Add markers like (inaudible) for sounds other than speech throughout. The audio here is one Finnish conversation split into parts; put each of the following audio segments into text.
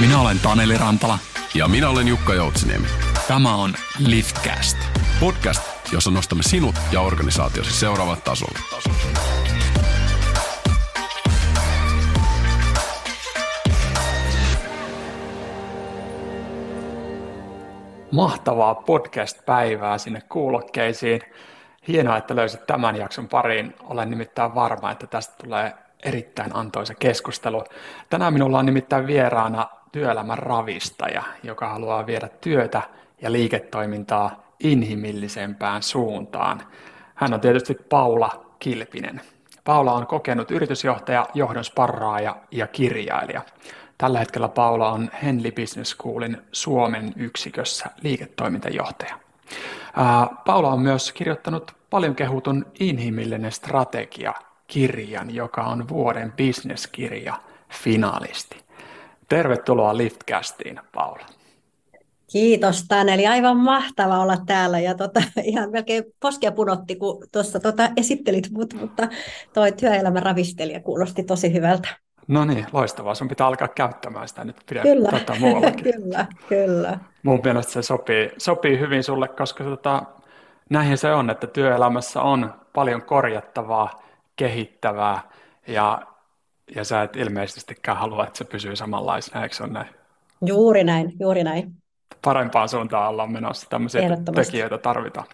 Minä olen Taneli Rantala. Ja minä olen Jukka Joutsiniemi. Tämä on Liftcast. Podcast, jossa nostamme sinut ja organisaatiosi seuraavalle tasolle. Mahtavaa podcast-päivää sinne kuulokkeisiin. Hienoa, että löysit tämän jakson pariin. Olen nimittäin varma, että tästä tulee erittäin antoisa keskustelu. Tänään minulla on nimittäin vieraana työelämän ravistaja, joka haluaa viedä työtä ja liiketoimintaa inhimillisempään suuntaan. Hän on tietysti Paula Kilpinen. Paula on kokenut yritysjohtaja, johdon sparraaja ja kirjailija. Tällä hetkellä Paula on Henley Business Schoolin Suomen yksikössä liiketoimintajohtaja. Paula on myös kirjoittanut paljon kehutun inhimillinen strategia kirjan, joka on vuoden bisneskirja finalisti. Tervetuloa Liftcastiin, Paula. Kiitos Taneli, aivan mahtava olla täällä ja tota, (laughs) ihan melkein poskia punotti, kun tuossa tota, esittelit mut, mutta toi työelämän ravistelija kuulosti tosi hyvältä. No niin, loistavaa. Sun pitää alkaa käyttämään sitä nyt pidä kyllä. Tota, muuallakin. (laughs) kyllä, kyllä. Mun mielestä se sopii, sopii hyvin sulle, koska tota, näinhän se on, että työelämässä on paljon korjattavaa, kehittävää ja, ja sä et ilmeisestikään halua, että se pysyy samanlaisena, eikö se ole näin? Juuri näin, juuri näin. Parempaan suuntaan ollaan menossa, tämmöisiä tekijöitä tarvitaan.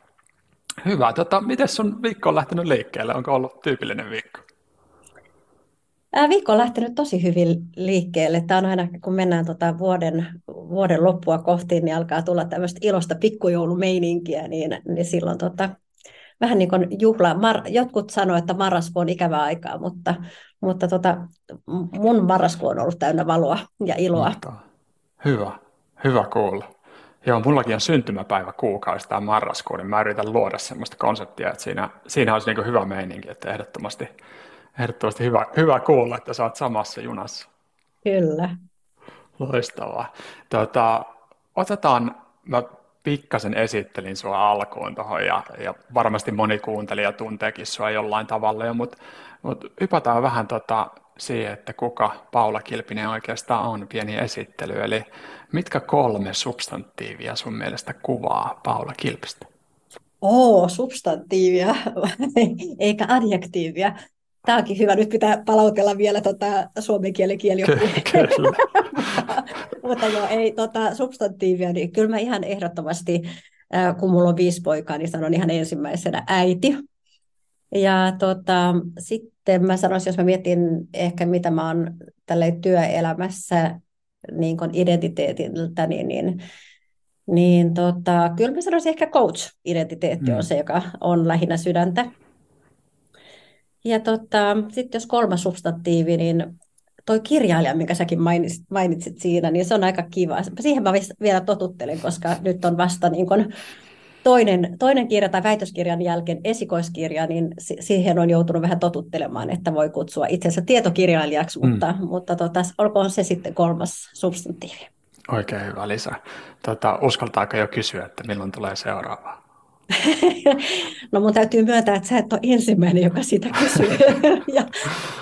Hyvä. Tota, miten sun viikko on lähtenyt liikkeelle? Onko ollut tyypillinen viikko? Viikko on lähtenyt tosi hyvin liikkeelle. Tämä on aina, kun mennään tota vuoden, vuoden loppua kohti, niin alkaa tulla tämmöistä ilosta pikkujoulumeininkiä, niin, niin silloin tota, vähän niin kuin juhla. Mar, jotkut sanoivat, että marraskuu on ikävää aikaa, mutta, mutta tota, mun marraskuu on ollut täynnä valoa ja iloa. Hyvä, hyvä kuulla. Joo, mullakin on syntymäpäivä kuukausi tämä marraskuu, niin mä yritän luoda sellaista konseptia, että siinä, siinä olisi niin hyvä meininki, että ehdottomasti, ehdottomasti hyvä, hyvä kuulla, että sä oot samassa junassa. Kyllä. Loistavaa. Tota, otetaan, mä pikkasen esittelin sua alkuun tuohon ja, ja varmasti moni kuuntelija tunteekin sua jollain tavalla jo, mutta mut hypätään vähän tota siihen, että kuka Paula Kilpinen oikeastaan on, pieni esittely. Eli mitkä kolme substantiivia sun mielestä kuvaa Paula Kilpistä? Oo, substantiivia, (laughs) eikä adjektiivia. Tämä onkin hyvä. Nyt pitää palautella vielä tota suomen kielen kieli. Kyllä. (laughs) (laughs) mutta joo, ei tota, substantiivia, niin kyllä mä ihan ehdottomasti, kun mulla on viisi poikaa, niin sanon ihan ensimmäisenä äiti. Ja tota, sitten mä sanoisin, jos mä mietin ehkä mitä mä oon tällä työelämässä niin identiteetiltä, niin, niin, niin tota, kyllä mä sanoisin ehkä coach-identiteetti mm. on se, joka on lähinnä sydäntä. Ja tota, sitten jos kolmas substantiivi, niin toi kirjailija, minkä säkin mainitsit, mainitsit siinä, niin se on aika kiva. Siihen mä vielä totuttelen, koska nyt on vasta niin kun toinen, toinen kirja tai väitöskirjan jälkeen esikoiskirja, niin siihen on joutunut vähän totuttelemaan, että voi kutsua itsensä tietokirjailijaksi, mm. mutta, mutta tota, olkoon se sitten kolmas substantiivi. Oikein hyvä lisä. Tota, uskaltaako jo kysyä, että milloin tulee seuraava? (laughs) no mun täytyy myöntää, että sä et ole ensimmäinen, joka sitä kysyy. (laughs) ja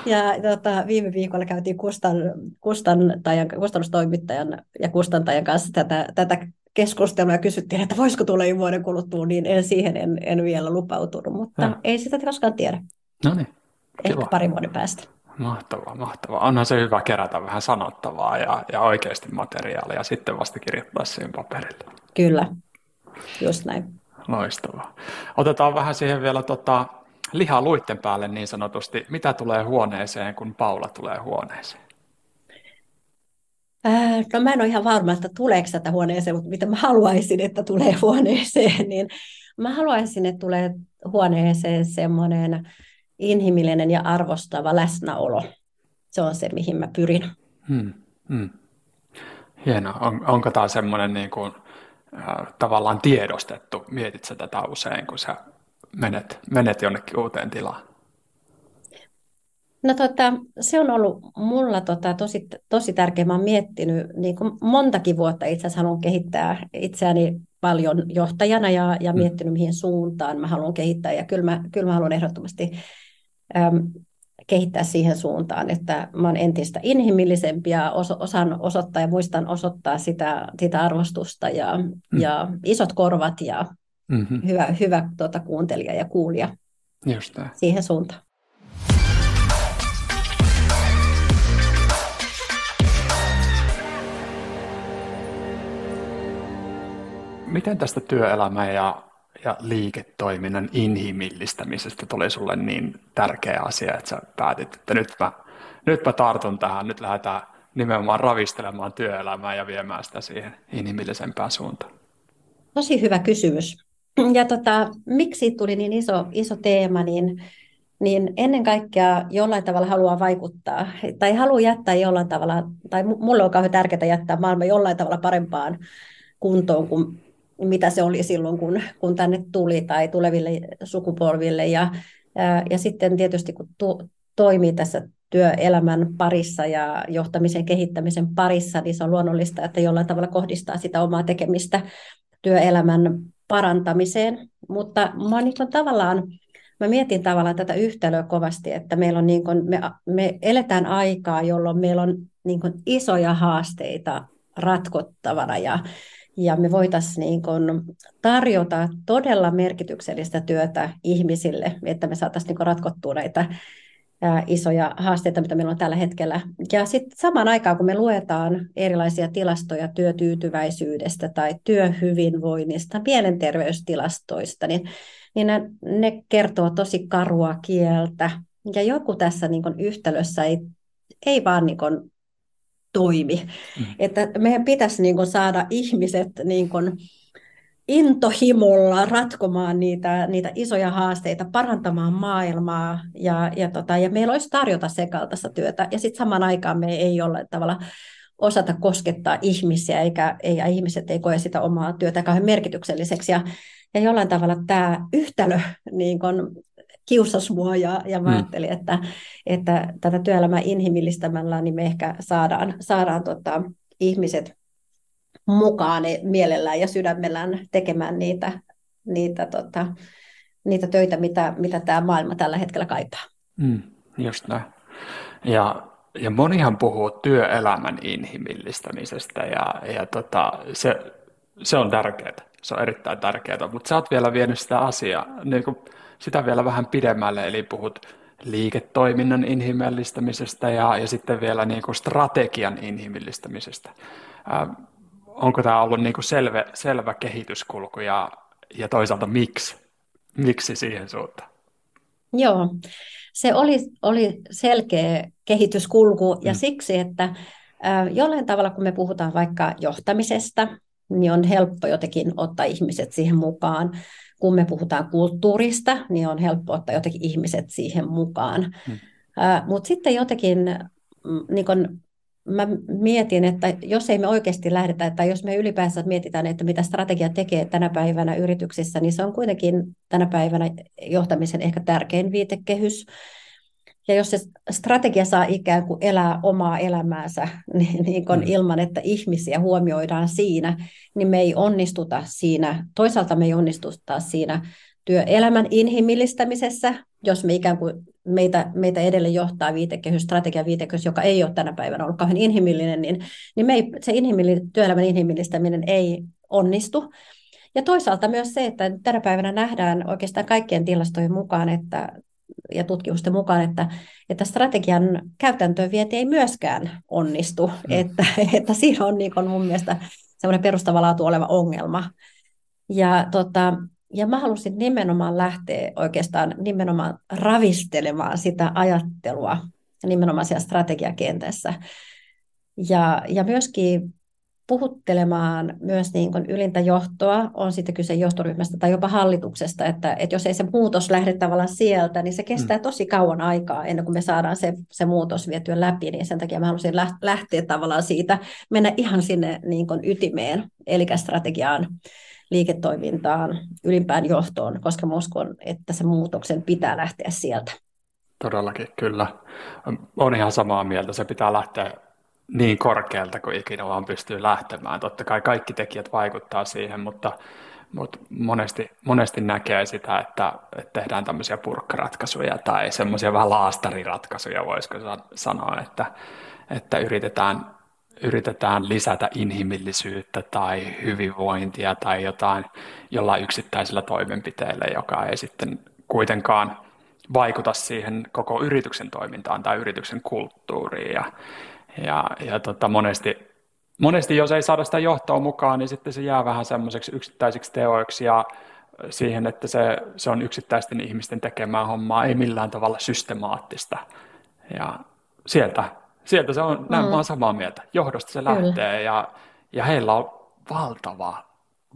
ja tota, viime viikolla käytiin kustan, kustantajan, kustannustoimittajan ja kustantajan kanssa tätä, tätä keskustelua ja kysyttiin, että voisiko tulla jo vuoden kuluttua, niin en, siihen en, en vielä lupautunut, mutta ja. ei sitä koskaan tiedä. No niin, Ehkä pari vuoden päästä. Mahtavaa, mahtavaa. Onhan se hyvä kerätä vähän sanottavaa ja, ja oikeasti materiaalia ja sitten vasta kirjoittaa siihen paperille. Kyllä, just näin. Loistavaa. Otetaan vähän siihen vielä tota, lihaa luitten päälle niin sanotusti. Mitä tulee huoneeseen, kun Paula tulee huoneeseen? Äh, no mä en ole ihan varma, että tuleeko tätä huoneeseen, mutta mitä mä haluaisin, että tulee huoneeseen, niin mä haluaisin, että tulee huoneeseen semmoinen inhimillinen ja arvostava läsnäolo. Se on se, mihin mä pyrin. Hmm, hmm. Hienoa. On, onko tämä semmoinen niin kuin, tavallaan tiedostettu? Mietit sä tätä usein, kun sä menet, menet jonnekin uuteen tilaan? No tota, se on ollut mulla tota, tosi, tosi tärkeä. Mä oon miettinyt niin kuin montakin vuotta itse asiassa haluan kehittää itseäni paljon johtajana ja, ja mm. miettinyt, mihin suuntaan mä haluan kehittää. Ja kyllä mä, kyllä mä haluan ehdottomasti äm, kehittää siihen suuntaan, että mä olen entistä inhimillisempi ja osaan osoittaa ja muistan osoittaa sitä, sitä arvostusta ja, mm. ja isot korvat ja mm-hmm. hyvä, hyvä tuota, kuuntelija ja kuulija Just siihen suuntaan. Miten tästä työelämän ja, ja liiketoiminnan inhimillistämisestä tuli sulle niin tärkeä asia, että sä päätit, että nyt mä, nyt mä tartun tähän, nyt lähdetään nimenomaan ravistelemaan työelämää ja viemään sitä siihen inhimillisempään suuntaan? Tosi hyvä kysymys. Ja tota, miksi tuli niin iso, iso teema, niin, niin ennen kaikkea jollain tavalla haluaa vaikuttaa, tai haluaa jättää jollain tavalla, tai mulle on kauhean tärkeää jättää maailma jollain tavalla parempaan kuntoon kuin mitä se oli silloin, kun, kun tänne tuli tai tuleville sukupolville. Ja, ja, ja sitten tietysti kun tu, toimii tässä työelämän parissa ja johtamisen kehittämisen parissa, niin se on luonnollista, että jollain tavalla kohdistaa sitä omaa tekemistä työelämän parantamiseen. Mutta mä niin tavallaan, mä mietin tavallaan tätä yhtälöä kovasti, että meillä on niin kuin, me, me eletään aikaa, jolloin meillä on niin kuin isoja haasteita ratkottavana ja, ja me voitaisiin niin tarjota todella merkityksellistä työtä ihmisille, että me saataisiin niin ratkottua näitä isoja haasteita, mitä meillä on tällä hetkellä. Ja sitten samaan aikaan, kun me luetaan erilaisia tilastoja työtyytyväisyydestä tai työhyvinvoinnista, mielenterveystilastoista, niin, niin ne, ne kertoo tosi karua kieltä. Ja joku tässä niin yhtälössä ei, ei vaan niin toimi. Mm. Että meidän pitäisi niin kuin saada ihmiset niin kuin intohimolla ratkomaan niitä, niitä isoja haasteita, parantamaan maailmaa ja, ja, tota, ja meillä olisi tarjota sen kaltaista työtä. Ja sitten samaan aikaan me ei ole tavalla osata koskettaa ihmisiä, eikä, eikä ihmiset ei koe sitä omaa työtä kauhean merkitykselliseksi. Ja, ja jollain tavalla tämä yhtälö niin kun kiusasi mua ja, ja mä mm. ajattelin, että, että tätä työelämää inhimillistämällä niin me ehkä saadaan, saadaan tota, ihmiset mukaan mielellään ja sydämellään tekemään niitä, niitä, tota, niitä töitä, mitä, mitä tämä maailma tällä hetkellä kaipaa. Mm, just näin. Ja, ja monihan puhuu työelämän inhimillistämisestä ja, ja tota, se, se on tärkeää. Se on erittäin tärkeää, mutta sä oot vielä vienyt sitä asiaa niin kuin sitä vielä vähän pidemmälle, eli puhut liiketoiminnan inhimillistämisestä ja, ja sitten vielä niin kuin strategian inhimillistämisestä. Äh, onko tämä ollut niin kuin selvä, selvä kehityskulku ja, ja toisaalta miksi? Miksi siihen suuntaan? Joo, se oli, oli selkeä kehityskulku ja mm. siksi, että äh, jollain tavalla kun me puhutaan vaikka johtamisesta, niin on helppo jotenkin ottaa ihmiset siihen mukaan kun me puhutaan kulttuurista, niin on helppo ottaa jotenkin ihmiset siihen mukaan. Hmm. Uh, Mutta sitten jotenkin mm, niin kun mä mietin, että jos ei me oikeasti lähdetä, tai jos me ylipäänsä mietitään, että mitä strategia tekee tänä päivänä yrityksissä, niin se on kuitenkin tänä päivänä johtamisen ehkä tärkein viitekehys. Ja jos se strategia saa ikään kuin elää omaa elämäänsä (laughs) niin, niin kun mm. ilman, että ihmisiä huomioidaan siinä, niin me ei onnistuta siinä. Toisaalta me ei onnistuta siinä työelämän inhimillistämisessä, jos me ikään kuin meitä, meitä edelleen johtaa viitekehys, strategia viitekehys, joka ei ole tänä päivänä ollut kauhean inhimillinen, niin, niin me ei, se inhimilli, työelämän inhimillistäminen ei onnistu. Ja toisaalta myös se, että tänä päivänä nähdään oikeastaan kaikkien tilastojen mukaan, että ja tutkimusten mukaan, että, että strategian käytäntöön vienti ei myöskään onnistu. Mm. Että, (laughs) että siinä on niin mun mielestä semmoinen perustavaa laatu oleva ongelma. Ja, tota, ja mä halusin nimenomaan lähteä oikeastaan nimenomaan ravistelemaan sitä ajattelua nimenomaan siellä strategiakentässä. Ja, ja myöskin puhuttelemaan myös niin kuin ylintä johtoa, on sitten kyse johtoryhmästä tai jopa hallituksesta, että, että jos ei se muutos lähde tavallaan sieltä, niin se kestää mm. tosi kauan aikaa ennen kuin me saadaan se, se muutos vietyä läpi, niin sen takia mä haluaisin lähteä tavallaan siitä, mennä ihan sinne niin kuin ytimeen, eli strategiaan, liiketoimintaan, ylimpään johtoon, koska mä uskon, että se muutoksen pitää lähteä sieltä. Todellakin, kyllä. Olen ihan samaa mieltä. Se pitää lähteä niin korkealta kuin ikinä vaan pystyy lähtemään. Totta kai kaikki tekijät vaikuttaa siihen, mutta, mutta monesti, monesti näkee sitä, että, että tehdään tämmöisiä purkkaratkaisuja tai semmoisia vähän laastariratkaisuja, voisiko sanoa, että, että yritetään, yritetään lisätä inhimillisyyttä tai hyvinvointia tai jotain jollain yksittäisellä toimenpiteellä, joka ei sitten kuitenkaan vaikuta siihen koko yrityksen toimintaan tai yrityksen kulttuuriin. Ja, ja, ja tota, monesti monesti jos ei saada sitä johtoa mukaan, niin sitten se jää vähän semmoiseksi yksittäisiksi teoiksi ja siihen, että se, se on yksittäisten ihmisten tekemää hommaa, ei millään tavalla systemaattista. Ja sieltä, sieltä se on, mm. näin mä olen samaa mieltä, johdosta se lähtee Kyllä. ja, ja heillä on valtava,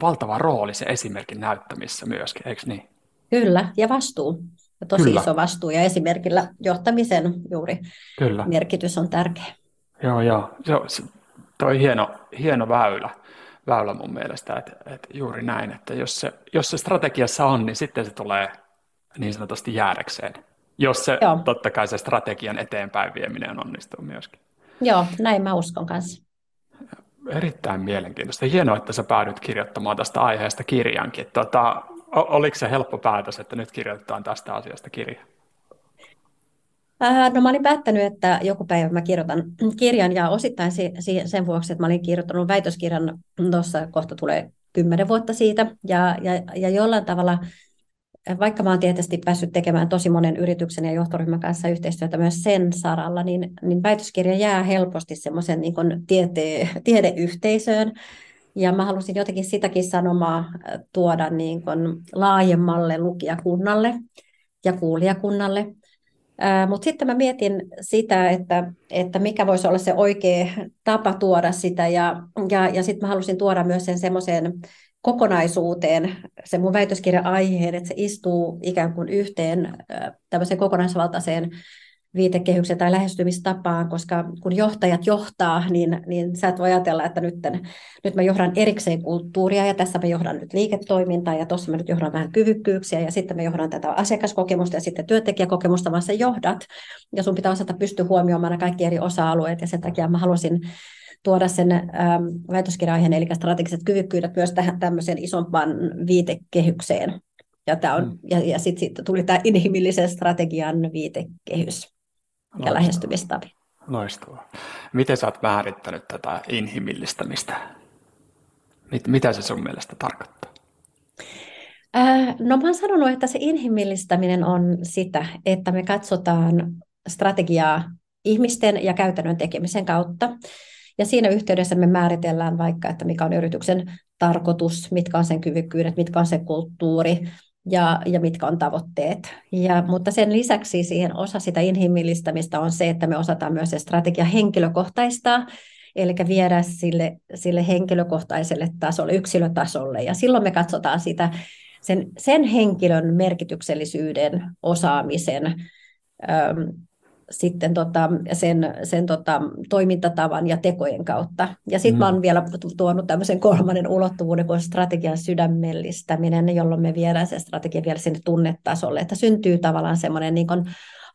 valtava rooli se esimerkin näyttämissä myöskin, eikö niin? Kyllä, ja vastuu. Ja tosi Kyllä. iso vastuu ja esimerkillä johtamisen juuri Kyllä. merkitys on tärkeä. Joo, joo. Se, toi hieno, hieno väylä, väylä mun mielestä, että, että juuri näin, että jos se, jos se strategiassa on, niin sitten se tulee niin sanotusti jäädäkseen, jos se Joo. totta kai se strategian eteenpäin vieminen onnistuu myöskin. Joo, näin mä uskon kanssa. Erittäin mielenkiintoista. Hienoa, että sä päädyt kirjoittamaan tästä aiheesta kirjankin. Tota, oliko se helppo päätös, että nyt kirjoitetaan tästä asiasta kirja? Äh, no mä olin päättänyt, että joku päivä mä kirjoitan (clears throat) kirjan ja osittain sen vuoksi, että mä olin kirjoittanut väitöskirjan, tuossa kohta tulee kymmenen vuotta siitä ja, ja, ja jollain tavalla, vaikka mä oon tietysti päässyt tekemään tosi monen yrityksen ja johtoryhmän kanssa yhteistyötä myös sen saralla, niin, niin väitöskirja jää helposti semmoisen niin tiete, tiedeyhteisöön, ja mä halusin jotenkin sitäkin sanomaa tuoda niin kuin laajemmalle lukijakunnalle ja kuulijakunnalle. Mutta sitten mä mietin sitä, että, että mikä voisi olla se oikea tapa tuoda sitä, ja, ja, ja sitten mä halusin tuoda myös sen semmoiseen kokonaisuuteen, se mun väitöskirjan aiheen, että se istuu ikään kuin yhteen tämmöiseen kokonaisvaltaiseen viitekehykseen tai lähestymistapaan, koska kun johtajat johtaa, niin, niin sä et voi ajatella, että nyt, nyt mä johdan erikseen kulttuuria ja tässä mä johdan nyt liiketoimintaa ja tuossa mä nyt johdan vähän kyvykkyyksiä ja sitten mä johdan tätä asiakaskokemusta ja sitten työntekijäkokemusta, vaan sä johdat ja sun pitää osata pystyä huomioimaan nämä kaikki eri osa-alueet ja sen takia mä halusin tuoda sen ähm, väitöskirja eli strategiset kyvykkyydet myös tähän tämmöiseen isompaan viitekehykseen. Ja, tämä on, mm. ja, ja sitten sit tuli tämä inhimillisen strategian viitekehys ja lähestymistavi. Loistavaa. Miten sä oot määrittänyt tätä inhimillistämistä? Mit, mitä se sun mielestä tarkoittaa? Äh, no mä oon sanonut, että se inhimillistäminen on sitä, että me katsotaan strategiaa ihmisten ja käytännön tekemisen kautta. Ja siinä yhteydessä me määritellään vaikka, että mikä on yrityksen tarkoitus, mitkä on sen kyvykkyydet, mitkä on se kulttuuri, ja, ja mitkä on tavoitteet. Ja, mutta sen lisäksi siihen osa sitä inhimillistämistä on se, että me osataan myös se strategia henkilökohtaistaa, eli viedä sille, sille henkilökohtaiselle tasolle, yksilötasolle. Ja silloin me katsotaan sitä, sen, sen henkilön merkityksellisyyden, osaamisen, sitten tota, sen, sen tota, toimintatavan ja tekojen kautta. Ja sitten mm. mä oon vielä tuonut tämmöisen kolmannen ulottuvuuden kuin strategian sydämellistäminen, jolloin me viedään se strategia vielä sinne tunnetasolle, että syntyy tavallaan semmoinen niin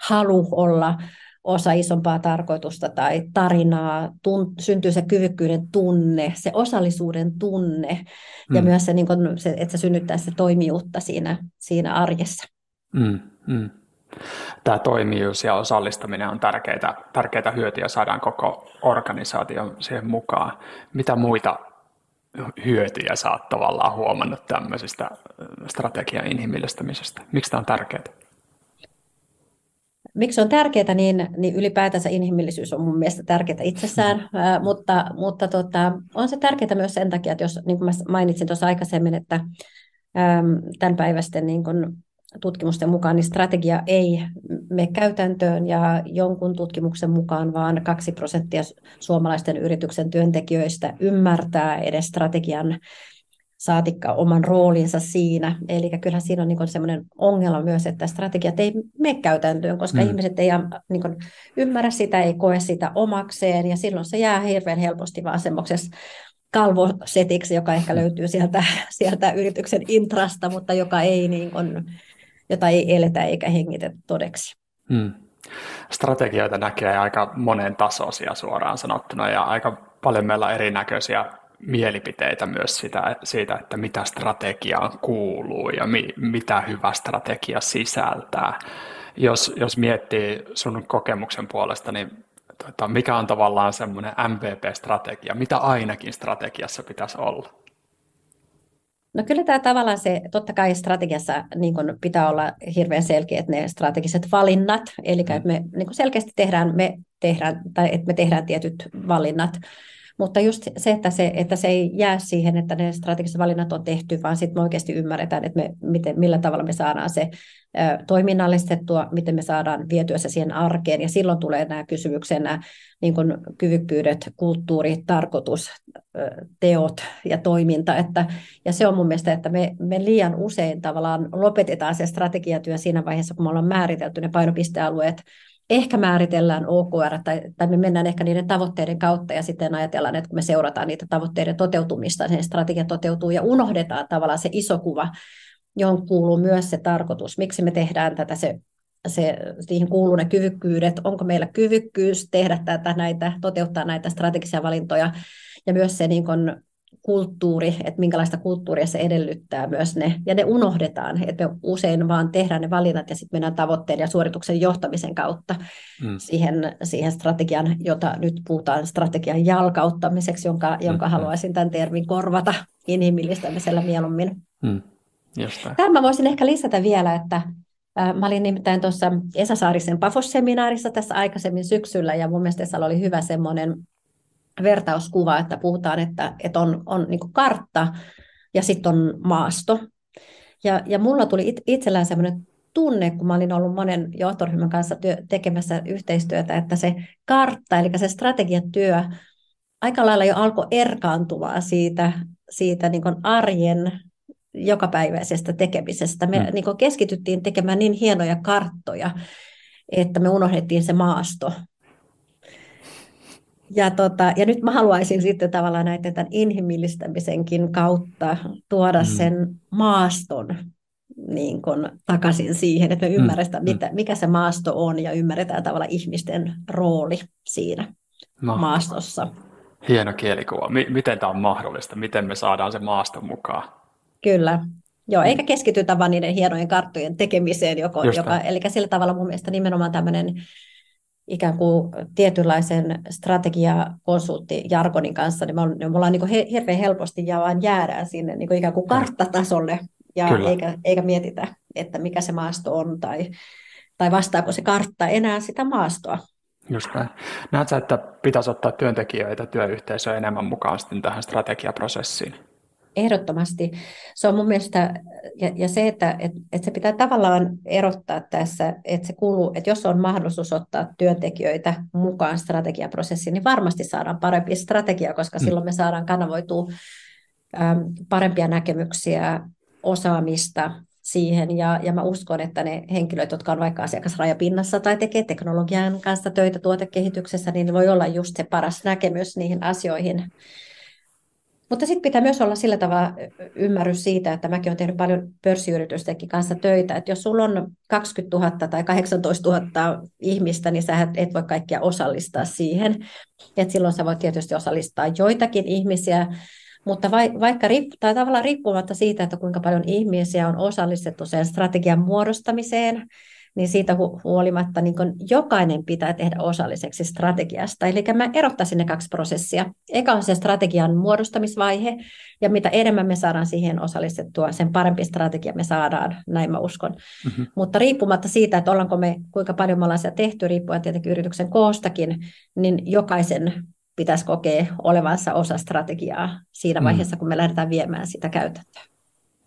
halu olla osa isompaa tarkoitusta tai tarinaa, tun, syntyy se kyvykkyyden tunne, se osallisuuden tunne mm. ja myös se, niin kun, se, että se synnyttää se toimijuutta siinä, siinä arjessa. Mm, mm tämä toimijuus ja osallistaminen on tärkeitä, tärkeitä hyötyjä, saadaan koko organisaation siihen mukaan. Mitä muita hyötyjä sä oot tavallaan huomannut tämmöisestä strategian inhimillistämisestä? Miksi tämä on tärkeää? Miksi on tärkeää, niin, niin ylipäätänsä inhimillisyys on mun mielestä tärkeää itsessään, ää, mutta, mutta tota, on se tärkeää myös sen takia, että jos, niin kuin mä mainitsin tuossa aikaisemmin, että äm, tämän päivästen niin kun tutkimusten mukaan niin strategia ei mene käytäntöön ja jonkun tutkimuksen mukaan vaan 2 prosenttia suomalaisten yrityksen työntekijöistä ymmärtää edes strategian saatikka oman roolinsa siinä. Eli kyllähän siinä on niin sellainen ongelma myös, että strategiat ei mene käytäntöön, koska mm. ihmiset ei niin kuin, ymmärrä sitä, ei koe sitä omakseen, ja silloin se jää hirveän helposti vaan semmoisessa kalvosetiksi, joka ehkä (laughs) löytyy sieltä, sieltä yrityksen intrasta, mutta joka ei niin kuin, jota ei eletä eikä hengitä todeksi. Hmm. Strategioita näkee aika monen tasoisia suoraan sanottuna ja aika paljon meillä on erinäköisiä mielipiteitä myös sitä, siitä, että mitä strategiaan kuuluu ja mi, mitä hyvä strategia sisältää. Jos, jos miettii sun kokemuksen puolesta, niin tota, mikä on tavallaan semmoinen MVP-strategia, mitä ainakin strategiassa pitäisi olla? No kyllä tämä tavallaan se, totta kai strategiassa niin kun pitää olla hirveän selkeät ne strategiset valinnat, eli mm. että me niin selkeästi tehdään, me tehdään, tai että me tehdään tietyt valinnat, mutta just se että, se, että se ei jää siihen, että ne strategiset valinnat on tehty, vaan sitten me oikeasti ymmärretään, että me, miten, millä tavalla me saadaan se ö, toiminnallistettua, miten me saadaan vietyä se siihen arkeen. Ja silloin tulee nämä kysymyksen, nämä niin kuin kyvykkyydet, kulttuuri, tarkoitus, ö, teot ja toiminta. Että, ja se on mun mielestä, että me, me liian usein tavallaan lopetetaan se strategiatyö siinä vaiheessa, kun me ollaan määritelty ne painopistealueet, ehkä määritellään OKR tai, tai me mennään ehkä niiden tavoitteiden kautta ja sitten ajatellaan, että kun me seurataan niitä tavoitteiden toteutumista, niin strategia toteutuu ja unohdetaan tavallaan se iso kuva, johon kuuluu myös se tarkoitus, miksi me tehdään tätä, se, se, siihen kuuluu ne kyvykkyydet, onko meillä kyvykkyys tehdä tätä, näitä, toteuttaa näitä strategisia valintoja? Ja myös se niin kuin kulttuuri, että minkälaista kulttuuria se edellyttää myös ne, ja ne unohdetaan, että me usein vaan tehdään ne valinnat ja sitten mennään tavoitteen ja suorituksen johtamisen kautta mm. siihen, siihen strategian, jota nyt puhutaan strategian jalkauttamiseksi, jonka, jonka mm. haluaisin tämän termin korvata inhimillistämisellä mieluummin. Mm. Tämä mä voisin ehkä lisätä vielä, että Mä olin nimittäin tuossa Esa Saarisen Pafos-seminaarissa tässä aikaisemmin syksyllä, ja mun mielestä Esalla oli hyvä semmoinen vertauskuva, että puhutaan, että, että on, on niin kartta ja sitten on maasto. Ja, ja mulla tuli it, itsellään sellainen tunne, kun mä olin ollut monen johtoryhmän kanssa työ, tekemässä yhteistyötä, että se kartta, eli se strategiatyö, aika lailla jo alkoi erkaantumaan siitä, siitä niin arjen jokapäiväisestä tekemisestä. Me mm. niin keskityttiin tekemään niin hienoja karttoja, että me unohdettiin se maasto ja, tota, ja nyt mä haluaisin sitten tavallaan näiden tämän inhimillistämisenkin kautta tuoda mm. sen maaston niin kun, takaisin siihen, että me mm. ymmärretään, mm. mitä, mikä se maasto on ja ymmärretään tavallaan ihmisten rooli siinä no. maastossa. Hieno kielikuva. M- miten tämä on mahdollista? Miten me saadaan se maasto mukaan? Kyllä. Joo, eikä keskitytä vain niiden hienojen karttojen tekemiseen, joko, joka, eli sillä tavalla mun mielestä nimenomaan tämmöinen ikään kuin tietynlaisen strategiakonsulttijargonin kanssa, niin me, on, me ollaan niin kuin hirveän helposti ja vaan jäädään sinne niin kuin ikään kuin karttatasolle, ja eikä, eikä mietitä, että mikä se maasto on, tai, tai vastaako se kartta enää sitä maastoa. Just näin. Näetkö, että pitäisi ottaa työntekijöitä, työyhteisöä enemmän mukaan sitten tähän strategiaprosessiin? Ehdottomasti. Se on mun mielestä, ja, ja se, että et, et se pitää tavallaan erottaa tässä, että se kuuluu, että jos on mahdollisuus ottaa työntekijöitä mukaan strategiaprosessiin, niin varmasti saadaan parempi strategia, koska mm. silloin me saadaan kanavoitua äm, parempia näkemyksiä, osaamista siihen, ja, ja mä uskon, että ne henkilöt, jotka on vaikka asiakasrajapinnassa tai tekee teknologian kanssa töitä tuotekehityksessä, niin voi olla just se paras näkemys niihin asioihin, mutta sitten pitää myös olla sillä tavalla ymmärrys siitä, että mäkin olen tehnyt paljon pörssiyritystenkin kanssa töitä, että jos sulla on 20 000 tai 18 000 ihmistä, niin sä et voi kaikkia osallistaa siihen. Et silloin sä voit tietysti osallistaa joitakin ihmisiä, mutta vaikka tai tavallaan riippumatta siitä, että kuinka paljon ihmisiä on osallistettu sen strategian muodostamiseen, niin siitä hu- huolimatta niin jokainen pitää tehdä osalliseksi strategiasta. Eli mä erottaisin ne kaksi prosessia. Eka on se strategian muodostamisvaihe, ja mitä enemmän me saadaan siihen osallistettua, sen parempi strategia me saadaan, näin mä uskon. Mm-hmm. Mutta riippumatta siitä, että ollaanko me, kuinka paljon me ollaan sitä tehty, riippuen tietenkin yrityksen koostakin, niin jokaisen pitäisi kokea olevansa osa strategiaa siinä mm. vaiheessa, mm. kun me lähdetään viemään sitä käytäntöön.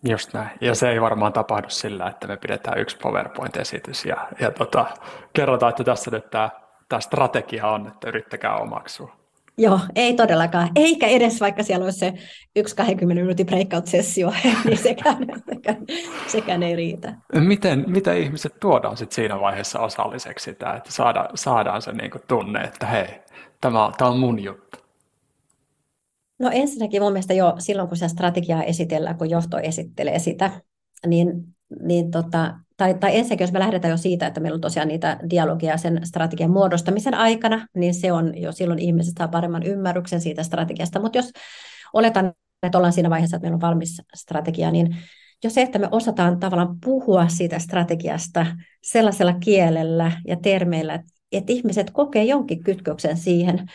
Just näin. Ja se ei varmaan tapahdu sillä, että me pidetään yksi PowerPoint-esitys ja, ja tota, kerrotaan, että tässä nyt tämä, tämä strategia on, että yrittäkää omaksua. Joo, ei todellakaan. Eikä edes vaikka siellä olisi se yksi 20 minuutin breakout-sessio, (laughs) niin sekään, sekään, sekään ei riitä. Miten, miten ihmiset tuodaan sit siinä vaiheessa osalliseksi sitä, että saada, saadaan se niinku tunne, että hei, tämä, tämä on mun juttu? No ensinnäkin mun mielestä jo silloin, kun sitä strategiaa esitellään, kun johto esittelee sitä, niin, niin tota, tai, tai ensinnäkin, jos me lähdetään jo siitä, että meillä on tosiaan niitä dialogia sen strategian muodostamisen aikana, niin se on jo silloin ihmiset saa paremman ymmärryksen siitä strategiasta. Mutta jos oletan, että ollaan siinä vaiheessa, että meillä on valmis strategia, niin jo se, että me osataan tavallaan puhua siitä strategiasta sellaisella kielellä ja termeillä, että ihmiset kokee jonkin kytköksen siihen.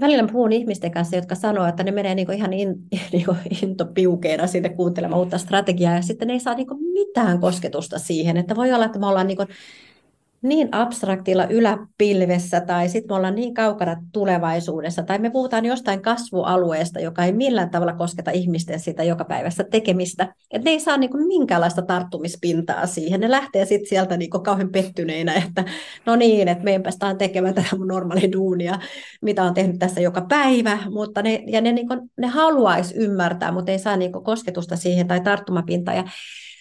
Välillä puhun ihmisten kanssa, jotka sanoo, että ne menee niin ihan in, (laughs) niin intopiukeena sinne kuuntelemaan uutta strategiaa, ja sitten ne ei saa niin mitään kosketusta siihen, että voi olla, että me ollaan niin niin abstraktilla yläpilvessä tai sitten me ollaan niin kaukana tulevaisuudessa tai me puhutaan jostain kasvualueesta, joka ei millään tavalla kosketa ihmisten sitä jokapäiväistä tekemistä. Että ne ei saa niinku minkäänlaista tarttumispintaa siihen. Ne lähtee sitten sieltä niinku kauhean pettyneinä, että no niin, että me päästään tekemään tätä mun normaalia duunia, mitä on tehnyt tässä joka päivä, mutta ne, ja ne, niinku, ne haluaisi ymmärtää, mutta ei saa niinku kosketusta siihen tai tarttumapintaa. Ja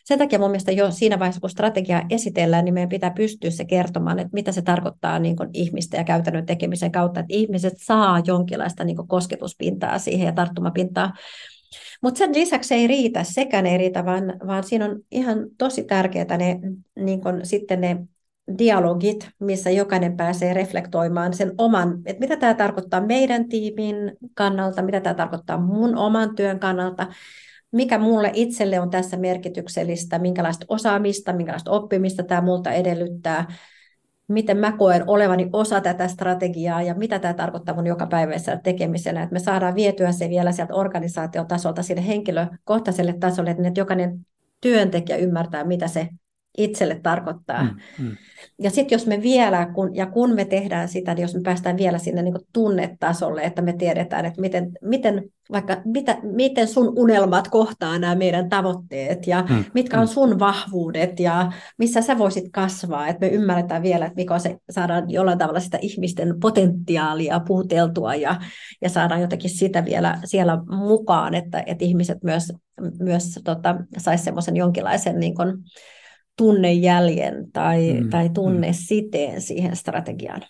sen takia mun mielestä jo siinä vaiheessa, kun strategiaa esitellään, niin meidän pitää pystyä se kertomaan, että mitä se tarkoittaa niin kuin ihmisten ja käytännön tekemisen kautta, että ihmiset saa jonkinlaista niin kuin kosketuspintaa siihen ja tarttumapintaa. Mutta sen lisäksi ei riitä, sekään ei riitä, vaan, vaan siinä on ihan tosi tärkeää ne, niin kun, sitten ne dialogit, missä jokainen pääsee reflektoimaan sen oman, että mitä tämä tarkoittaa meidän tiimin kannalta, mitä tämä tarkoittaa mun oman työn kannalta, mikä mulle itselle on tässä merkityksellistä, minkälaista osaamista, minkälaista oppimista tämä multa edellyttää, miten mä koen olevani osa tätä strategiaa ja mitä tämä tarkoittaa mun jokapäiväisellä tekemisenä, että me saadaan vietyä se vielä sieltä organisaatiotasolta sinne henkilökohtaiselle tasolle, että jokainen työntekijä ymmärtää, mitä se itselle tarkoittaa. Mm, mm. Ja sitten jos me vielä, kun, ja kun me tehdään sitä, niin jos me päästään vielä sinne niin tunnetasolle, että me tiedetään, että miten, miten, vaikka, mitä, miten sun unelmat kohtaa nämä meidän tavoitteet ja mm, mitkä on mm. sun vahvuudet ja missä sä voisit kasvaa, että me ymmärretään vielä, että mikä on se, saadaan jollain tavalla sitä ihmisten potentiaalia puhuteltua ja, ja saadaan jotenkin sitä vielä siellä mukaan, että, että ihmiset myös, myös tota, saisi semmoisen jonkinlaisen niin kuin, tunnejäljen tai, mm, tai tunnesiteen mm. siihen strategiaan.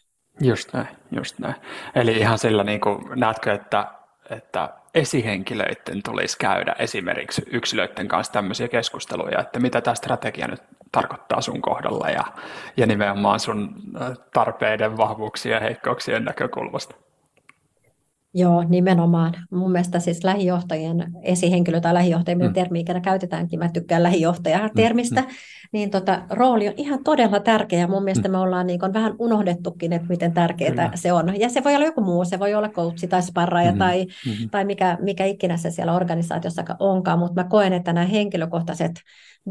Just näin, just näin. Eli ihan sillä niin kuin, näetkö, että, että esihenkilöiden tulisi käydä esimerkiksi yksilöiden kanssa tämmöisiä keskusteluja, että mitä tämä strategia nyt tarkoittaa sun kohdalla ja, ja nimenomaan sun tarpeiden, vahvuuksien ja heikkouksien näkökulmasta. Joo, nimenomaan. Mun mielestä siis lähijohtajien esihenkilö tai lähijohtajien mm. termi, ikinä käytetäänkin, mä tykkään lähijohtaja-termistä, mm. niin tota, rooli on ihan todella tärkeä. Mun mielestä mm. me ollaan niin vähän unohdettukin, että miten tärkeää Kyllä. se on. Ja se voi olla joku muu, se voi olla coachi tai sparraaja mm. tai, mm. tai mikä, mikä ikinä se siellä organisaatiossa onkaan, mutta mä koen, että nämä henkilökohtaiset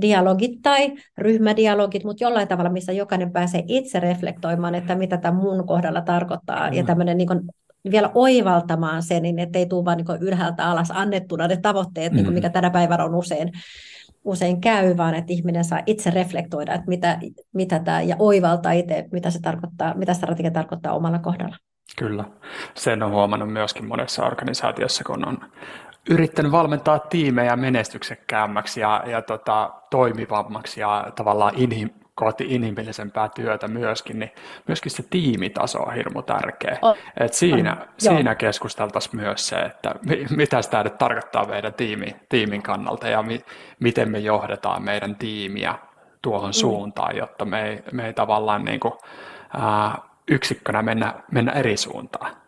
dialogit tai ryhmädialogit, mutta jollain tavalla, missä jokainen pääsee itse reflektoimaan, että mitä tämä mun kohdalla tarkoittaa, mm. ja tämmöinen niin vielä oivaltamaan sen, niin ettei tule vain niin ylhäältä alas annettuna ne tavoitteet, mm. niin kuin mikä tänä päivänä on usein, usein käy, vaan että ihminen saa itse reflektoida, että mitä, mitä tämä, ja oivaltaa itse, mitä se tarkoittaa, mitä strategia tarkoittaa omalla kohdalla. Kyllä. Sen on huomannut myöskin monessa organisaatiossa, kun on yrittänyt valmentaa tiimejä menestyksekkäämmäksi ja, ja tota, toimivammaksi ja tavallaan inhim, kohti inhimillisempää työtä myöskin, niin myöskin se tiimitaso on hirmu tärkeä. Oh, Et siinä, on, siinä keskusteltaisiin myös se, että mitä tämä nyt tarkoittaa meidän tiimi, tiimin kannalta ja mi, miten me johdetaan meidän tiimiä tuohon mm. suuntaan, jotta me ei, me ei tavallaan niin kuin, ää, yksikkönä mennä, mennä eri suuntaan.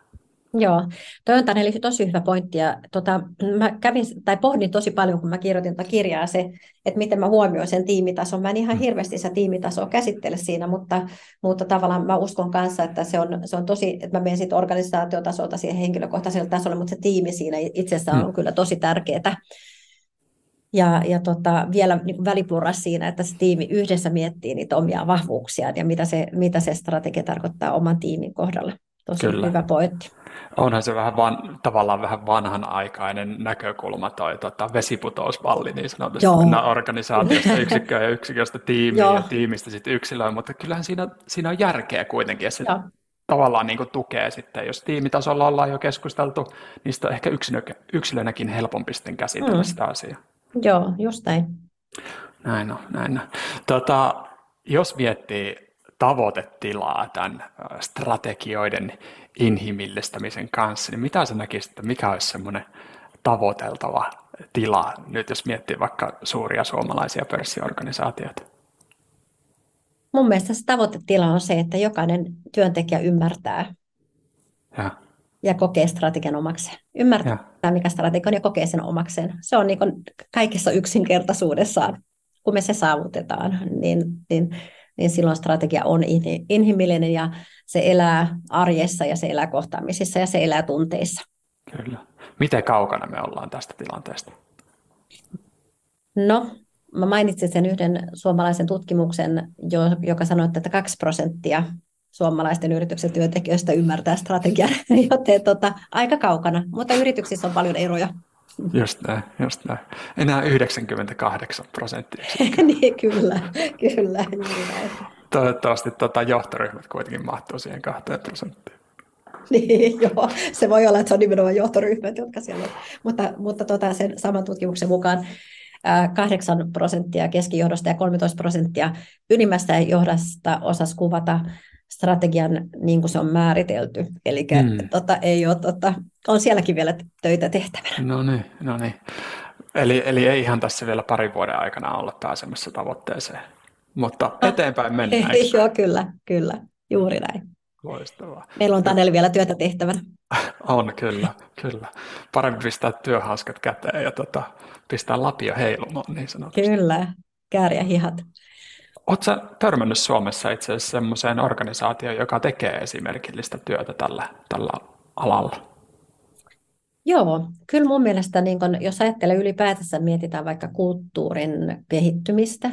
Joo, toi on eli tosi hyvä pointti. Ja, tota, mä kävin, tai pohdin tosi paljon, kun mä kirjoitin tätä kirjaa, se, että miten mä huomioin sen tiimitason. Mä en ihan hirveästi sitä tiimitasoa käsittele siinä, mutta, mutta tavallaan mä uskon kanssa, että se on, se on tosi, että mä menen sitten organisaatiotasolta siihen henkilökohtaiselle tasolle, mutta se tiimi siinä itsessään on hmm. kyllä tosi tärkeää. Ja, ja tota, vielä niin välipurra siinä, että se tiimi yhdessä miettii niitä omia vahvuuksia ja mitä se, mitä se strategia tarkoittaa oman tiimin kohdalla. Tosi Kyllä. hyvä pointti. Onhan se vähän van, tavallaan vähän vanhanaikainen näkökulma toi tota, vesiputousvalli niin sanotusti, Joo. organisaatiosta (laughs) yksikköä ja yksiköstä tiimiä ja tiimistä sitten yksilöä, mutta kyllähän siinä, siinä on järkeä kuitenkin, ja se Joo. tavallaan niin tukee sitten, jos tiimitasolla ollaan jo keskusteltu, niin sitä on ehkä yksilö, yksilönäkin helpompi sitten käsitellä mm. sitä asiaa. Joo, just näin. Näin on, näin on. Tota, jos miettii tavoitetilaa tämän strategioiden inhimillistämisen kanssa, niin mitä sä näkisit, että mikä olisi semmoinen tavoiteltava tila, nyt jos miettii vaikka suuria suomalaisia pörssiorganisaatioita? Mun mielestä se tavoitetila on se, että jokainen työntekijä ymmärtää. Ja. ja kokee strategian omakseen. Ymmärtää, ja. mikä strategia on ja kokee sen omakseen. Se on niin kaikessa yksinkertaisuudessaan. Kun me se saavutetaan, niin, niin, niin silloin strategia on inhimillinen ja se elää arjessa ja se elää kohtaamisissa ja se elää tunteissa. Kyllä. Miten kaukana me ollaan tästä tilanteesta? No, mä mainitsin sen yhden suomalaisen tutkimuksen, joka sanoi, että 2 prosenttia suomalaisten yrityksen työntekijöistä ymmärtää strategiaa, (laughs) joten tota, aika kaukana, mutta yrityksissä on paljon eroja. Just näin, just näin. Enää 98 prosenttia. (laughs) niin, kyllä, kyllä, näin. Toivottavasti tota, johtoryhmät kuitenkin mahtuu siihen kahteen prosenttiin. Niin, (laughs) joo. Se voi olla, että se on nimenomaan johtoryhmät, jotka siellä on. Mutta, mutta tota, sen saman tutkimuksen mukaan 8 prosenttia keskijohdosta ja 13 prosenttia ylimmästä johdosta osas kuvata strategian niin kuin se on määritelty. Eli mm. tota, ei ole, tota, on sielläkin vielä töitä tehtävänä. No niin, no niin. Eli, eli ei ihan tässä vielä parin vuoden aikana olla pääsemässä tavoitteeseen, mutta no, eteenpäin mennään. Joo, kyllä, kyllä, juuri näin. Loistavaa. Meillä on Taneli vielä työtä tehtävänä. (laughs) On, kyllä, kyllä. Parempi pistää työhanskat käteen ja tota, pistää lapio heilumaan niin sanotusti. Kyllä, kääriä hihat. Oletko törmännyt Suomessa itse asiassa sellaiseen organisaatioon, joka tekee esimerkillistä työtä tällä, tällä alalla? Joo, kyllä mun mielestä, niin kun, jos ajattelee ylipäätänsä, mietitään vaikka kulttuurin kehittymistä,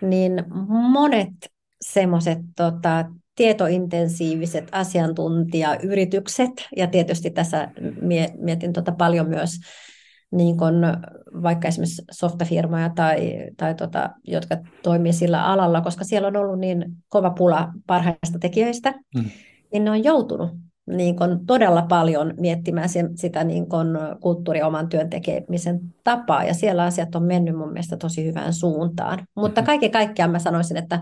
niin monet semmoiset tota, tietointensiiviset asiantuntijayritykset, ja tietysti tässä mietin tota paljon myös niin kun vaikka esimerkiksi softafirmoja tai, tai tota, jotka toimii sillä alalla, koska siellä on ollut niin kova pula parhaista tekijöistä, mm. niin ne on joutunut niin kun todella paljon miettimään sitä niin kun kulttuuri oman työn tekemisen tapaa, ja siellä asiat on mennyt mun mielestä tosi hyvään suuntaan. Mutta mm-hmm. kaiken kaikkiaan mä sanoisin, että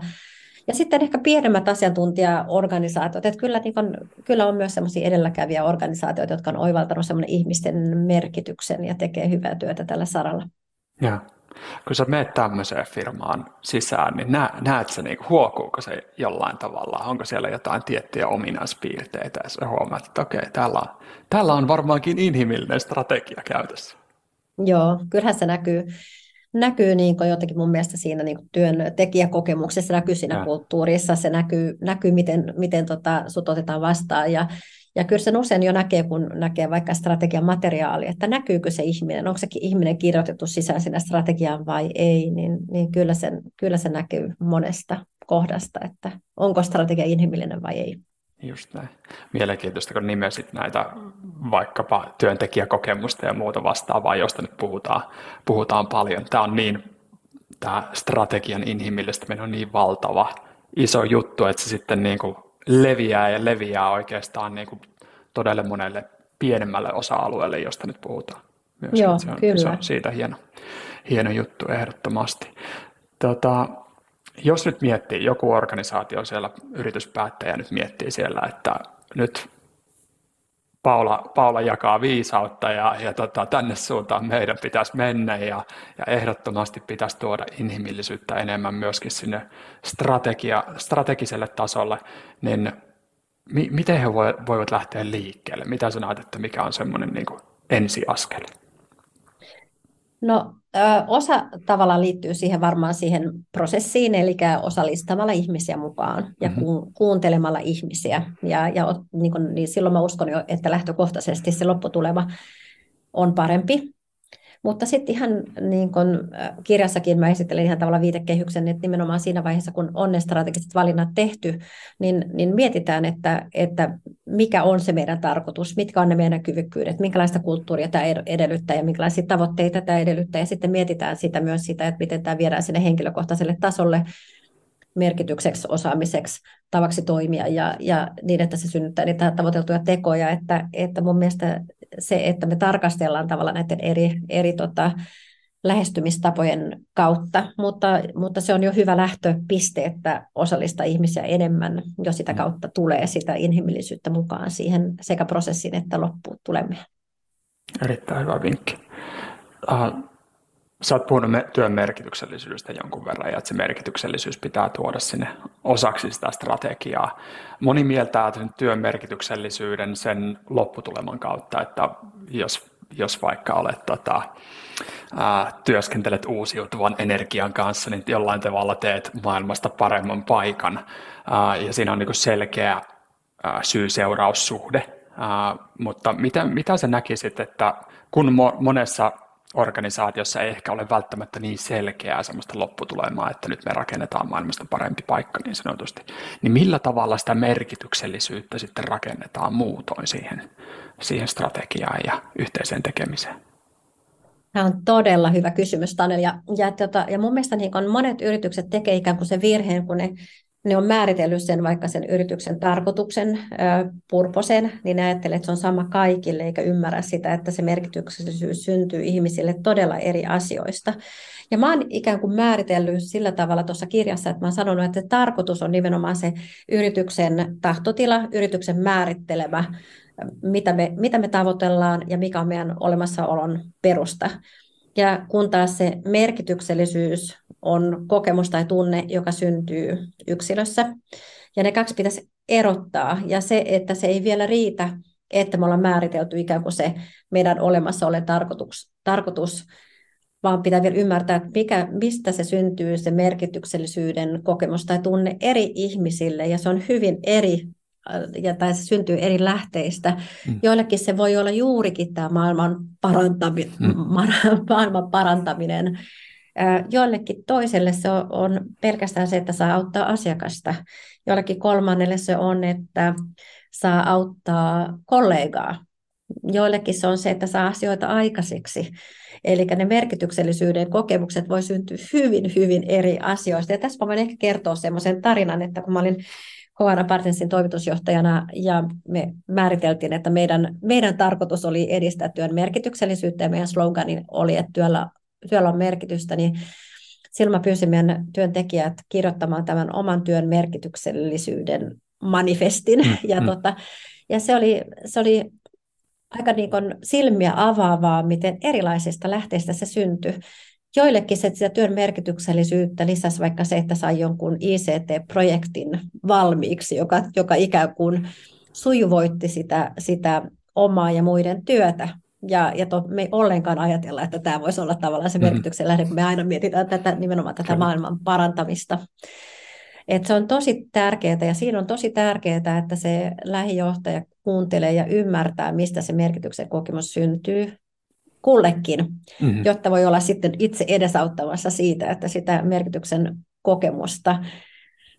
ja sitten ehkä pienemmät asiantuntijaorganisaatiot, että kyllä, niin on, kyllä on myös sellaisia edelläkäviä organisaatioita, jotka on oivaltanut ihmisten merkityksen ja tekee hyvää työtä tällä saralla. Ja. Kun sä menet tämmöiseen firmaan sisään, niin nä, näet sä, niin huokuuko se jollain tavalla? Onko siellä jotain tiettyjä ominaispiirteitä ja sä huomaat, että okei, täällä on, täällä on varmaankin inhimillinen strategia käytössä? Joo, kyllähän se näkyy näkyy niin kuin jotenkin mun mielestä siinä niin kuin työn tekijäkokemuksessa, näkyy siinä ja. kulttuurissa, se näkyy, näkyy miten, miten tota, sut otetaan vastaan ja, ja kyllä sen usein jo näkee, kun näkee vaikka strategian materiaali, että näkyykö se ihminen, onko sekin ihminen kirjoitettu sisään sinne strategiaan vai ei, niin, niin kyllä, sen, kyllä se näkyy monesta kohdasta, että onko strategia inhimillinen vai ei. Just näin. Mielenkiintoista, kun nimesit näitä vaikkapa työntekijäkokemusta ja muuta vastaavaa, josta nyt puhutaan, puhutaan paljon. Tämä on niin, tämä strategian inhimillistäminen on niin valtava, iso juttu, että se sitten niin kuin leviää ja leviää oikeastaan niin kuin todella monelle pienemmälle osa-alueelle, josta nyt puhutaan. Myös. Joo, se on, kyllä. Se on siitä hieno, hieno juttu ehdottomasti. Tota, jos nyt miettii, joku organisaatio siellä, yrityspäättäjä nyt miettii siellä, että nyt Paula, Paula jakaa viisautta ja, ja tota, tänne suuntaan meidän pitäisi mennä ja, ja ehdottomasti pitäisi tuoda inhimillisyyttä enemmän myöskin sinne strategia, strategiselle tasolle, niin mi, miten he voivat lähteä liikkeelle? Mitä sä näet, että mikä on semmoinen niin ensiaskel? No osa tavallaan liittyy siihen varmaan siihen prosessiin, eli osallistamalla ihmisiä mukaan ja mm-hmm. kuuntelemalla ihmisiä. Ja, ja niin kun, niin silloin mä uskon jo, että lähtökohtaisesti se lopputulema on parempi. Mutta sitten ihan niin kuin kirjassakin mä esittelen ihan tavalla viitekehyksen, että nimenomaan siinä vaiheessa, kun on ne strategiset valinnat tehty, niin, niin mietitään, että, että mikä on se meidän tarkoitus, mitkä on ne meidän kyvykkyydet, minkälaista kulttuuria tämä edellyttää ja minkälaisia tavoitteita tämä edellyttää. Ja sitten mietitään sitä myös sitä, että miten tämä viedään sinne henkilökohtaiselle tasolle merkitykseksi, osaamiseksi, tavaksi toimia ja, ja niin, että se synnyttää niitä tavoiteltuja tekoja. Että, että mun mielestä se, että me tarkastellaan tavallaan näiden eri, eri tota, lähestymistapojen kautta, mutta, mutta se on jo hyvä lähtöpiste, että osallista ihmisiä enemmän, jos sitä kautta tulee sitä inhimillisyyttä mukaan siihen sekä prosessiin että loppuun tulemiseen. Erittäin hyvä vinkki. Uh, Sä oot puhunut työn merkityksellisyydestä jonkun verran ja että se merkityksellisyys pitää tuoda sinne osaksi sitä strategiaa. Moni mieltää sen työn merkityksellisyyden sen lopputuleman kautta, että jos, jos vaikka olet tota, ää, työskentelet uusiutuvan energian kanssa, niin jollain tavalla teet maailmasta paremman paikan. Ää, ja siinä on niin selkeä syy-seuraussuhde. Ää, mutta mitä, mitä sä näkisit, että kun mo- monessa organisaatiossa ei ehkä ole välttämättä niin selkeää sellaista lopputulemaa, että nyt me rakennetaan maailmasta parempi paikka niin sanotusti, niin millä tavalla sitä merkityksellisyyttä sitten rakennetaan muutoin siihen, siihen strategiaan ja yhteiseen tekemiseen? Tämä on todella hyvä kysymys, Tanel. Ja, ja, tota, ja mun mielestä niin monet yritykset tekee ikään kuin sen virheen, kun ne ne on määritellyt sen vaikka sen yrityksen tarkoituksen, purposen, niin ne ajattelee, että se on sama kaikille, eikä ymmärrä sitä, että se merkityksellisyys syntyy ihmisille todella eri asioista. Ja mä oon ikään kuin määritellyt sillä tavalla tuossa kirjassa, että mä oon sanonut, että tarkoitus on nimenomaan se yrityksen tahtotila, yrityksen määrittelemä, mitä me, mitä me tavoitellaan ja mikä on meidän olemassaolon perusta. Ja kun taas se merkityksellisyys on kokemus tai tunne, joka syntyy yksilössä. Ja ne kaksi pitäisi erottaa. Ja se, että se ei vielä riitä, että me ollaan määritelty ikään kuin se meidän olemassaolon tarkoitus, tarkoitus vaan pitää vielä ymmärtää, että mikä, mistä se syntyy, se merkityksellisyyden kokemus tai tunne eri ihmisille, ja se on hyvin eri ja, tai se syntyy eri lähteistä. Mm. Joillekin se voi olla juurikin tämä maailman, parantami, mm. (laughs) maailman parantaminen. Joillekin toiselle se on pelkästään se, että saa auttaa asiakasta. Jollekin kolmannelle se on, että saa auttaa kollegaa. Joillekin se on se, että saa asioita aikaiseksi. Eli ne merkityksellisyyden kokemukset voi syntyä hyvin, hyvin eri asioista. Ja tässä voin ehkä kertoa semmoisen tarinan, että kun mä olin Hoana Partensin toimitusjohtajana ja me määriteltiin, että meidän, meidän tarkoitus oli edistää työn merkityksellisyyttä ja meidän slogani oli, että työllä, työllä on merkitystä, niin silloin mä pyysin meidän työntekijät kirjoittamaan tämän oman työn merkityksellisyyden manifestin. Mm, (laughs) ja, mm. Tota, ja se oli, se oli aika niin kuin silmiä avaavaa, miten erilaisista lähteistä se syntyi. Joillekin se, sitä työn merkityksellisyyttä lisäsi vaikka se, että sai jonkun ICT-projektin valmiiksi, joka, joka ikään kuin sujuvoitti sitä, sitä omaa ja muiden työtä. Ja, ja to, me ei ollenkaan ajatella, että tämä voisi olla tavallaan se mm-hmm. merkityksen lähde, kun me aina mietitään tätä, nimenomaan tätä Kyllä. maailman parantamista. Et se on tosi tärkeää ja siinä on tosi tärkeää, että se lähijohtaja kuuntelee ja ymmärtää, mistä se merkityksen kokemus syntyy kullekin, mm-hmm. jotta voi olla sitten itse edesauttamassa siitä, että sitä merkityksen kokemusta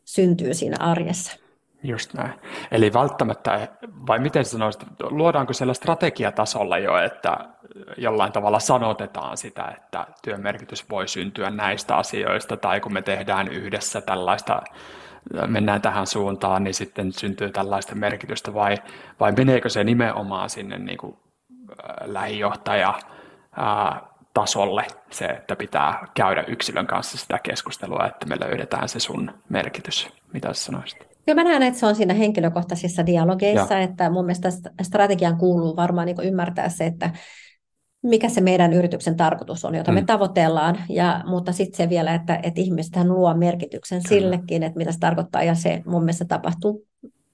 syntyy siinä arjessa. Just näin. Eli välttämättä, vai miten sanoisit, luodaanko siellä strategiatasolla jo, että jollain tavalla sanotetaan sitä, että työn merkitys voi syntyä näistä asioista, tai kun me tehdään yhdessä tällaista, mennään tähän suuntaan, niin sitten syntyy tällaista merkitystä, vai, vai meneekö se nimenomaan sinne niin kuin lähijohtaja tasolle se, että pitää käydä yksilön kanssa sitä keskustelua, että me löydetään se sun merkitys. Mitä sanoisit? Kyllä mä näen, että se on siinä henkilökohtaisissa dialogeissa, ja. että mun mielestä strategiaan kuuluu varmaan niin ymmärtää se, että mikä se meidän yrityksen tarkoitus on, jota mm. me tavoitellaan, ja, mutta sitten se vielä, että, että ihmisethän luo merkityksen Kyllä. sillekin, että mitä se tarkoittaa, ja se mun mielestä tapahtuu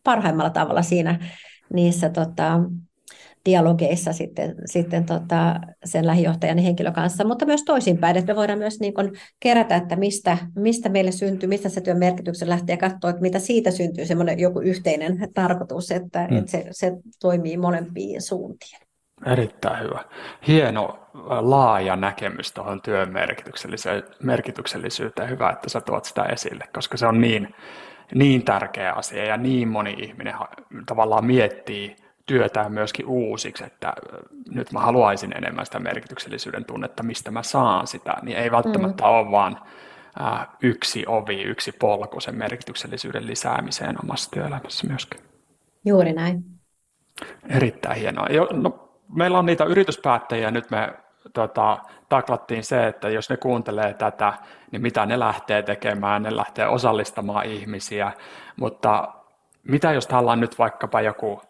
parhaimmalla tavalla siinä niissä tota, dialogeissa sitten, sitten tota sen lähijohtajan henkilön kanssa, mutta myös toisinpäin, että me voidaan myös niin kuin kerätä, että mistä, mistä meille syntyy, mistä se työn merkityksen lähtee ja katsoa, että mitä siitä syntyy semmoinen joku yhteinen tarkoitus, että, mm. että se, se toimii molempiin suuntiin. Erittäin hyvä. Hieno laaja näkemys tuohon työn merkityksellisyyteen. Hyvä, että sä tuot sitä esille, koska se on niin, niin tärkeä asia ja niin moni ihminen tavallaan miettii työtään myöskin uusiksi, että nyt mä haluaisin enemmän sitä merkityksellisyyden tunnetta, mistä mä saan sitä, niin ei välttämättä mm. ole vaan yksi ovi, yksi polku sen merkityksellisyyden lisäämiseen omassa työelämässä myöskin. Juuri näin. Erittäin hienoa. Jo, no, meillä on niitä yrityspäättäjiä, nyt me tota, taklattiin se, että jos ne kuuntelee tätä, niin mitä ne lähtee tekemään, ne lähtee osallistamaan ihmisiä, mutta mitä jos täällä on nyt vaikkapa joku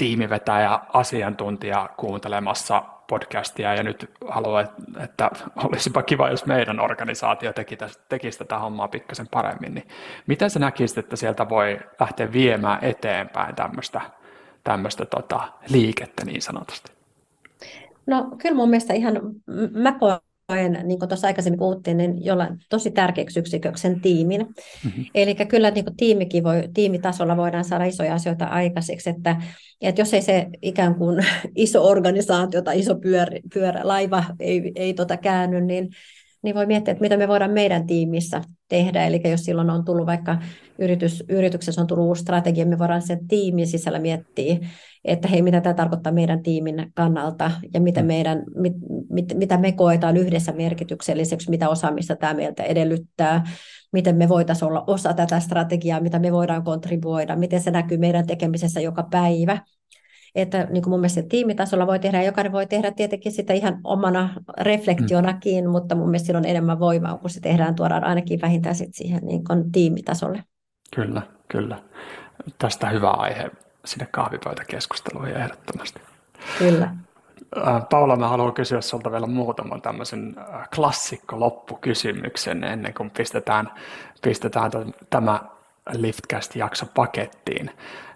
tiimivetäjä, asiantuntija kuuntelemassa podcastia ja nyt haluan, että olisipa kiva, jos meidän organisaatio teki tästä, tekisi tätä hommaa pikkasen paremmin, niin miten sä näkisit, että sieltä voi lähteä viemään eteenpäin tämmöistä, tämmöistä tota, liikettä niin sanotusti? No kyllä mun mielestä ihan, mä koen, niin kuin tuossa aikaisemmin puhuttiin, niin jollain tosi tärkeäksi yksiköksi sen tiimin. Mm-hmm. Eli kyllä niin kuin tiimikin voi, tiimitasolla voidaan saada isoja asioita aikaiseksi, että, että jos ei se ikään kuin (laughs) iso organisaatio tai iso pyörä, pyörä laiva ei, ei tota käänny, niin niin voi miettiä, että mitä me voidaan meidän tiimissä tehdä. Eli jos silloin on tullut vaikka yritys, yrityksessä on tullut uusi strategia, me voidaan sen tiimin sisällä miettiä, että hei, mitä tämä tarkoittaa meidän tiimin kannalta ja mitä, mm. meidän, mit, mit, mitä me koetaan yhdessä merkitykselliseksi, mitä osaamista tämä meiltä edellyttää, miten me voitaisiin olla osa tätä strategiaa, mitä me voidaan kontribuoida, miten se näkyy meidän tekemisessä joka päivä että niin kuin mun mielestä tiimitasolla voi tehdä, ja jokainen voi tehdä tietenkin sitä ihan omana reflektionakin, mm. mutta mun mielestä on enemmän voimaa, kun se tehdään, tuodaan ainakin vähintään sit siihen niin kuin tiimitasolle. Kyllä, kyllä. Tästä hyvä aihe sinne kahvipöytäkeskusteluihin ehdottomasti. Kyllä. Paula, mä haluan kysyä sinulta vielä muutaman tämmöisen klassikko loppukysymyksen ennen kuin pistetään, pistetään tämä Liftcast-jakso pakettiin.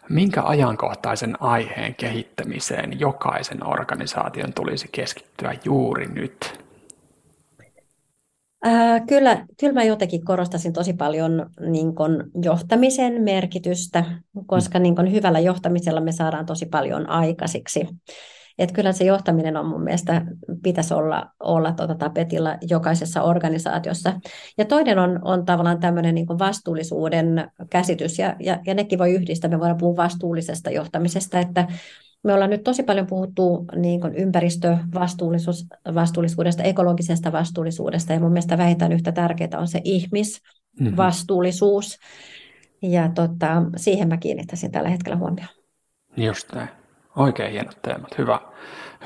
Minkä ajankohtaisen aiheen kehittämiseen jokaisen organisaation tulisi keskittyä juuri nyt? Äh, kyllä, kyllä mä jotenkin korostasin tosi paljon niin kun, johtamisen merkitystä, koska niin kun, hyvällä johtamisella me saadaan tosi paljon aikaisiksi. Et kyllä se johtaminen on mun mielestä, pitäisi olla, olla tuota tapetilla jokaisessa organisaatiossa. Ja toinen on, on tavallaan tämmöinen niin vastuullisuuden käsitys, ja, ja, ja nekin voi yhdistää, me voidaan puhua vastuullisesta johtamisesta, että me ollaan nyt tosi paljon puhuttu niin kuin ympäristövastuullisuudesta, ekologisesta vastuullisuudesta, ja mun mielestä vähintään yhtä tärkeää on se ihmisvastuullisuus, mm-hmm. ja tota, siihen mä kiinnittäisin tällä hetkellä huomioon. Just näin. Oikein hienot teemat. Hyvä,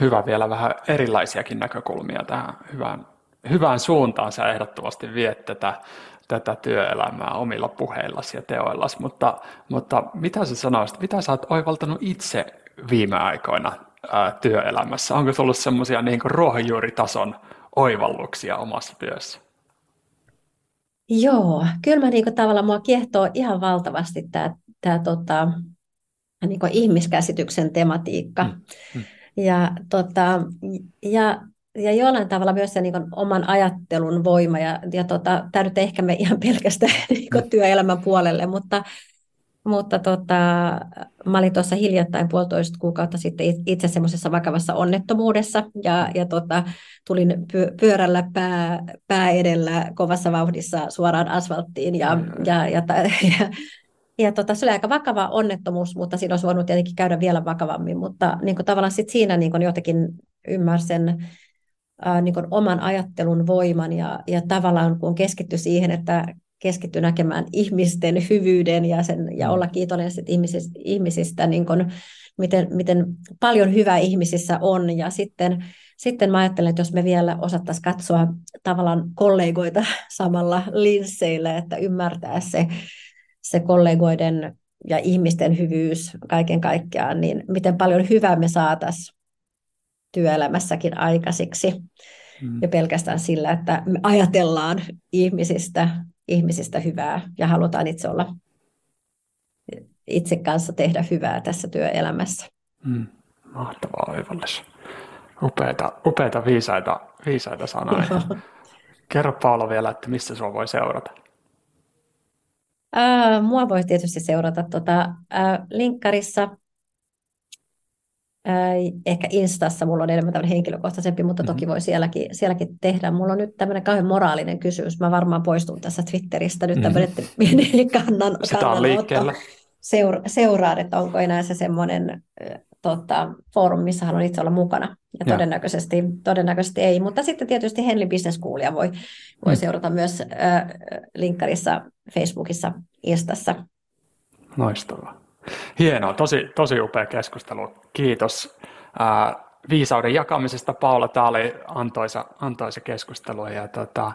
hyvä vielä vähän erilaisiakin näkökulmia tähän hyvään, hyvään suuntaan. Sä ehdottomasti viet tätä, tätä työelämää omilla puheillasi ja teoillasi, mutta, mutta mitä sä sanoisit, mitä sä oot oivaltanut itse viime aikoina ää, työelämässä? Onko tullut semmoisia niin ruohonjuuritason oivalluksia omassa työssä? Joo, kyllä mä niin kuin, tavallaan mua kiehtoo ihan valtavasti tämä, tämä tota, niin ihmiskäsityksen tematiikka. Mm. Mm. Ja, tota, ja, ja jollain tavalla myös se niin kuin, oman ajattelun voima. Ja, ja tota, tämä nyt ehkä me ihan pelkästään (laughs) niin kuin, mm. työelämän puolelle, mutta, mutta tota, mä olin tuossa hiljattain puolitoista kuukautta sitten itse semmoisessa vakavassa onnettomuudessa ja, ja tota, tulin pyörällä pää, pää edellä kovassa vauhdissa suoraan asfalttiin ja, ja, ja, (laughs) ja, ja tota, se oli aika vakava onnettomuus, mutta siinä olisi voinut tietenkin käydä vielä vakavammin, mutta niin kuin tavallaan sit siinä niin kuin jotenkin ymmärsen ää, niin kuin oman ajattelun voiman ja, ja tavallaan kun keskitty siihen, että keskitty näkemään ihmisten hyvyyden ja, sen, ja mm. olla kiitollinen ihmisistä, ihmisistä niin kuin, miten, miten paljon hyvää ihmisissä on ja sitten sitten mä ajattelen, että jos me vielä osattaisiin katsoa tavallaan kollegoita (laughs) samalla linsseillä, että ymmärtää se se kollegoiden ja ihmisten hyvyys kaiken kaikkiaan, niin miten paljon hyvää me saataisiin työelämässäkin aikaisiksi. Mm. Ja pelkästään sillä, että me ajatellaan ihmisistä, ihmisistä hyvää ja halutaan itse olla itse kanssa tehdä hyvää tässä työelämässä. Mm. Mahtavaa oivallus. Upeita, upeita viisaita, viisaita sanoja. Kerro Paula vielä, että missä sinua voi seurata. Ää, mua voi tietysti seurata tuota, ää, linkkarissa, ehkä Instassa mulla on enemmän tämmöinen henkilökohtaisempi, mutta toki mm-hmm. voi sielläkin, sielläkin tehdä. Mulla on nyt tämmöinen kauhean moraalinen kysymys. Mä varmaan poistun tässä Twitteristä nyt tämmöinen mm-hmm. (laughs) kannan, Sitä on liikkeellä. Seura- seuraan, että onko enää se semmoinen tota, forum, missä haluan itse olla mukana. Ja todennäköisesti, todennäköisesti ei. Mutta sitten tietysti Henley Business Schoolia voi, voi mm. seurata myös äh, linkkarissa, Facebookissa, Instassa. Loistavaa. Hienoa, tosi, tosi upea keskustelu. Kiitos äh, viisauden jakamisesta, Paula. Tämä oli antoisa, antoisa keskustelu. Ja tota,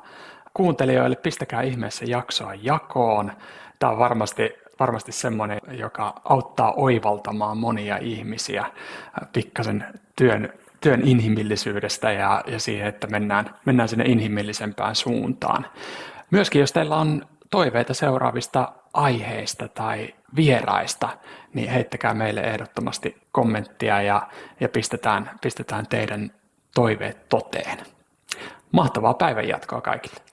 kuuntelijoille pistäkää ihmeessä jaksoa jakoon. Tämä on varmasti varmasti semmoinen, joka auttaa oivaltamaan monia ihmisiä pikkasen työn, työn inhimillisyydestä ja, ja siihen, että mennään, mennään sinne inhimillisempään suuntaan. Myöskin jos teillä on toiveita seuraavista aiheista tai vieraista, niin heittäkää meille ehdottomasti kommenttia ja, ja pistetään, pistetään teidän toiveet toteen. Mahtavaa päivän jatkoa kaikille.